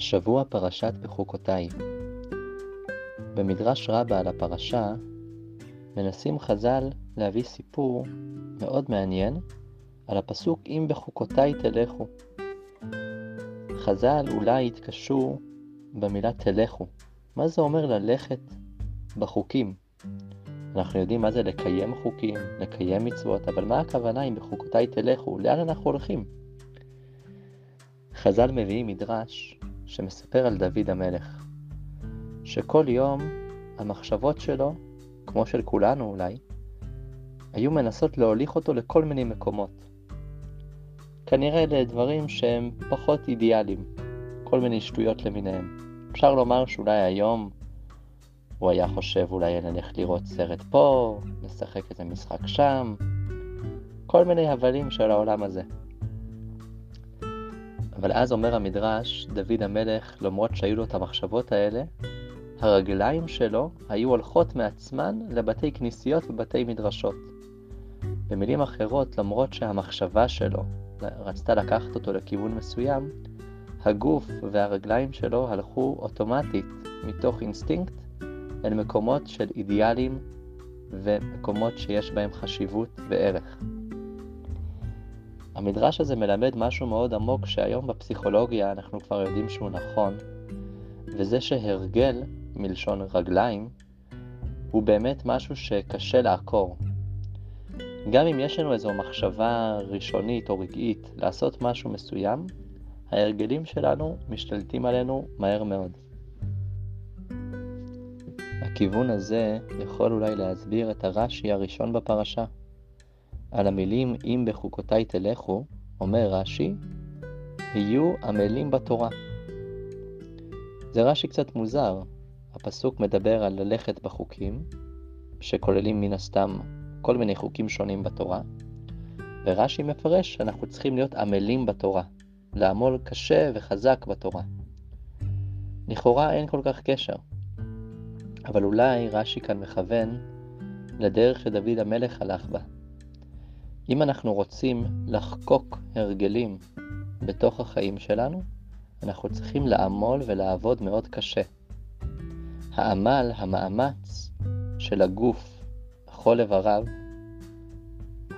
השבוע פרשת בחוקותיי. במדרש רבה על הפרשה מנסים חז"ל להביא סיפור מאוד מעניין על הפסוק אם בחוקותיי תלכו. חז"ל אולי התקשו במילה תלכו. מה זה אומר ללכת בחוקים? אנחנו יודעים מה זה לקיים חוקים, לקיים מצוות, אבל מה הכוונה אם בחוקותיי תלכו? לאן אנחנו הולכים? חז"ל מביאים מדרש שמספר על דוד המלך, שכל יום המחשבות שלו, כמו של כולנו אולי, היו מנסות להוליך אותו לכל מיני מקומות. כנראה לדברים שהם פחות אידיאליים, כל מיני שטויות למיניהם. אפשר לומר שאולי היום הוא היה חושב אולי נלך לראות סרט פה, לשחק איזה משחק שם, כל מיני הבלים של העולם הזה. אבל אז אומר המדרש, דוד המלך, למרות שהיו לו את המחשבות האלה, הרגליים שלו היו הולכות מעצמן לבתי כנסיות ובתי מדרשות. במילים אחרות, למרות שהמחשבה שלו רצתה לקחת אותו לכיוון מסוים, הגוף והרגליים שלו הלכו אוטומטית, מתוך אינסטינקט, אל מקומות של אידיאלים ומקומות שיש בהם חשיבות וערך. המדרש הזה מלמד משהו מאוד עמוק שהיום בפסיכולוגיה אנחנו כבר יודעים שהוא נכון, וזה שהרגל, מלשון רגליים, הוא באמת משהו שקשה לעקור. גם אם יש לנו איזו מחשבה ראשונית או רגעית לעשות משהו מסוים, ההרגלים שלנו משתלטים עלינו מהר מאוד. הכיוון הזה יכול אולי להסביר את הרש"י הראשון בפרשה. על המילים אם בחוקותיי תלכו, אומר רש"י, היו עמלים בתורה. זה רש"י קצת מוזר. הפסוק מדבר על ללכת בחוקים, שכוללים מן הסתם כל מיני חוקים שונים בתורה, ורש"י מפרש שאנחנו צריכים להיות עמלים בתורה, לעמול קשה וחזק בתורה. לכאורה אין כל כך קשר, אבל אולי רש"י כאן מכוון לדרך שדוד המלך הלך בה. אם אנחנו רוצים לחקוק הרגלים בתוך החיים שלנו, אנחנו צריכים לעמול ולעבוד מאוד קשה. העמל, המאמץ של הגוף, בכל איבריו,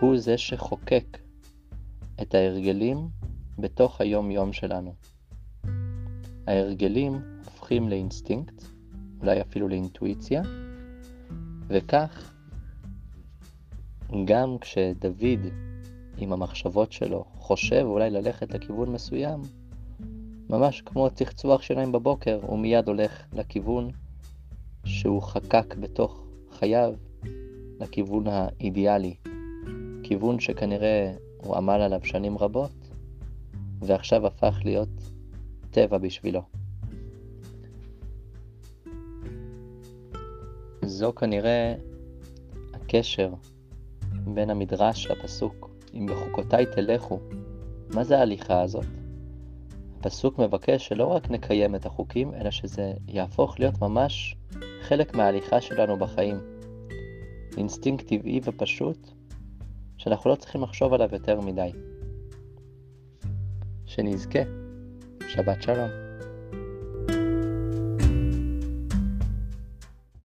הוא זה שחוקק את ההרגלים בתוך היום-יום שלנו. ההרגלים הופכים לאינסטינקט, אולי אפילו לאינטואיציה, וכך גם כשדוד עם המחשבות שלו חושב אולי ללכת לכיוון מסוים, ממש כמו צחצוח שלהם בבוקר, הוא מיד הולך לכיוון שהוא חקק בתוך חייו, לכיוון האידיאלי, כיוון שכנראה הוא עמל עליו שנים רבות, ועכשיו הפך להיות טבע בשבילו. זו כנראה הקשר בין המדרש לפסוק, אם בחוקותיי תלכו, מה זה ההליכה הזאת? הפסוק מבקש שלא רק נקיים את החוקים, אלא שזה יהפוך להיות ממש חלק מההליכה שלנו בחיים. אינסטינקט טבעי ופשוט, שאנחנו לא צריכים לחשוב עליו יותר מדי. שנזכה. שבת שלום.